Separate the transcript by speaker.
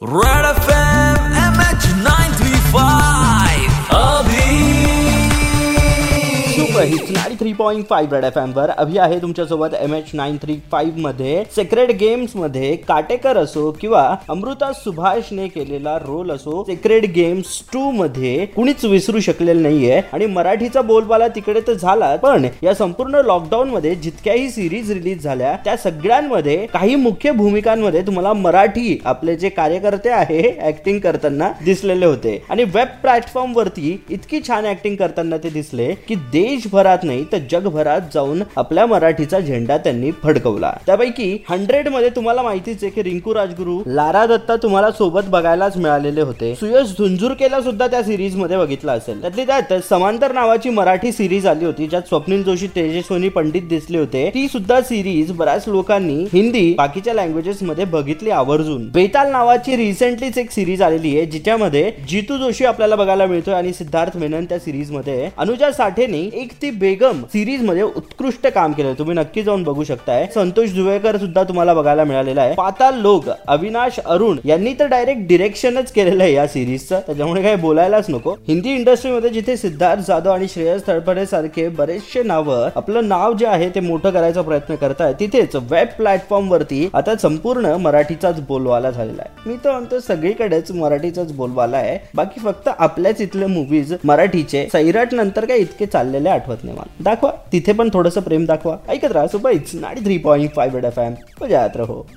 Speaker 1: Right
Speaker 2: after hits three point five red F M वर. अभि आहे तुमच्यासोबत एम एच नाईन थ्री फाईव्हमध्ये. Sacred गेम्समध्ये काटेकर असो किंवा अमृता सुभाषने केलेला रोल असो सेक्रेट गेम्स टू मध्ये कुणीच विसरू शकलेलं नाहीये. आणि मराठीचा बोलबाला तिकडे तर झाला पण या संपूर्ण लॉकडाऊन मध्ये जितक्याही सिरीज रिलीज झाल्या त्या सगळ्यांमध्ये काही मुख्य भूमिकांमध्ये तुम्हाला मराठी आपले जे कार्यकर्ते आहे ऍक्टिंग करताना दिसलेले होते. आणि वेब प्लॅटफॉर्म वरती इतकी छान ऍक्टिंग करताना ते दिसले की देश देशभरात नाही तर जगभरात जाऊन आपल्या मराठीचा झेंडा त्यांनी फडकवला. त्यापैकी हंड्रेडमध्ये तुम्हाला माहितीच आहे की रिंकू राजगुरू लारा दत्ता तुम्हाला सोबत बघायलाच मिळालेले होते. सुयश झुंझुरकेला सुद्धा त्या सिरीजमध्ये बघितलं असेल. त्यातली त्यात समांतर नावाची मराठी सिरीज आली होती ज्यात स्वप्नील जोशी तेजस्वनी पंडित दिसले होते. ती सुद्धा सिरीज बऱ्याच लोकांनी हिंदी बाकीच्या लँग्वेजेस मध्ये बघितली आवर्जून. बेताल नावाची रिसेंटलीच एक सिरीज आलेली आहे जिच्यामध्ये जितू जोशी आपल्याला बघायला मिळतोय आणि सिद्धार्थ मेनन त्या सिरीजमध्ये अनुजा साठेने एक ती बेगम सिरीजमध्ये उत्कृष्ट काम केलं. तुम्ही नक्की जाऊन बघू शकताय. संतोष जुवेकर सुद्धा तुम्हाला बघायला मिळालेला आहे. पाताल लोक अविनाश अरुण यांनी तर डायरेक्ट डिरेक्शनच केलेलं आहे या सिरीजचं त्याच्यामुळे काही बोलायलाच नको. हिंदी इंडस्ट्रीमध्ये जिथे सिद्धार्थ जाधव आणि श्रेयस तळपडे सारखे बरेचसे नावं आपलं नाव जे आहे ते मोठं करायचा प्रयत्न करताय तिथेच वेब प्लॅटफॉर्म वरती आता संपूर्ण मराठीचाच बोलवाला झालेला आहे. मी तर म्हणतो सगळीकडेच मराठीचाच बोलवाला आहे. बाकी फक्त आपल्याच इथले मूवीज मराठीचे. सैराट नंतर काय इतके चाललेले आठवत नाही मला. दाखवा तिथे पण थोडंसं प्रेम दाखवा. ऐकत राहा सुपाईच नाडी three point five F M. बजात रहो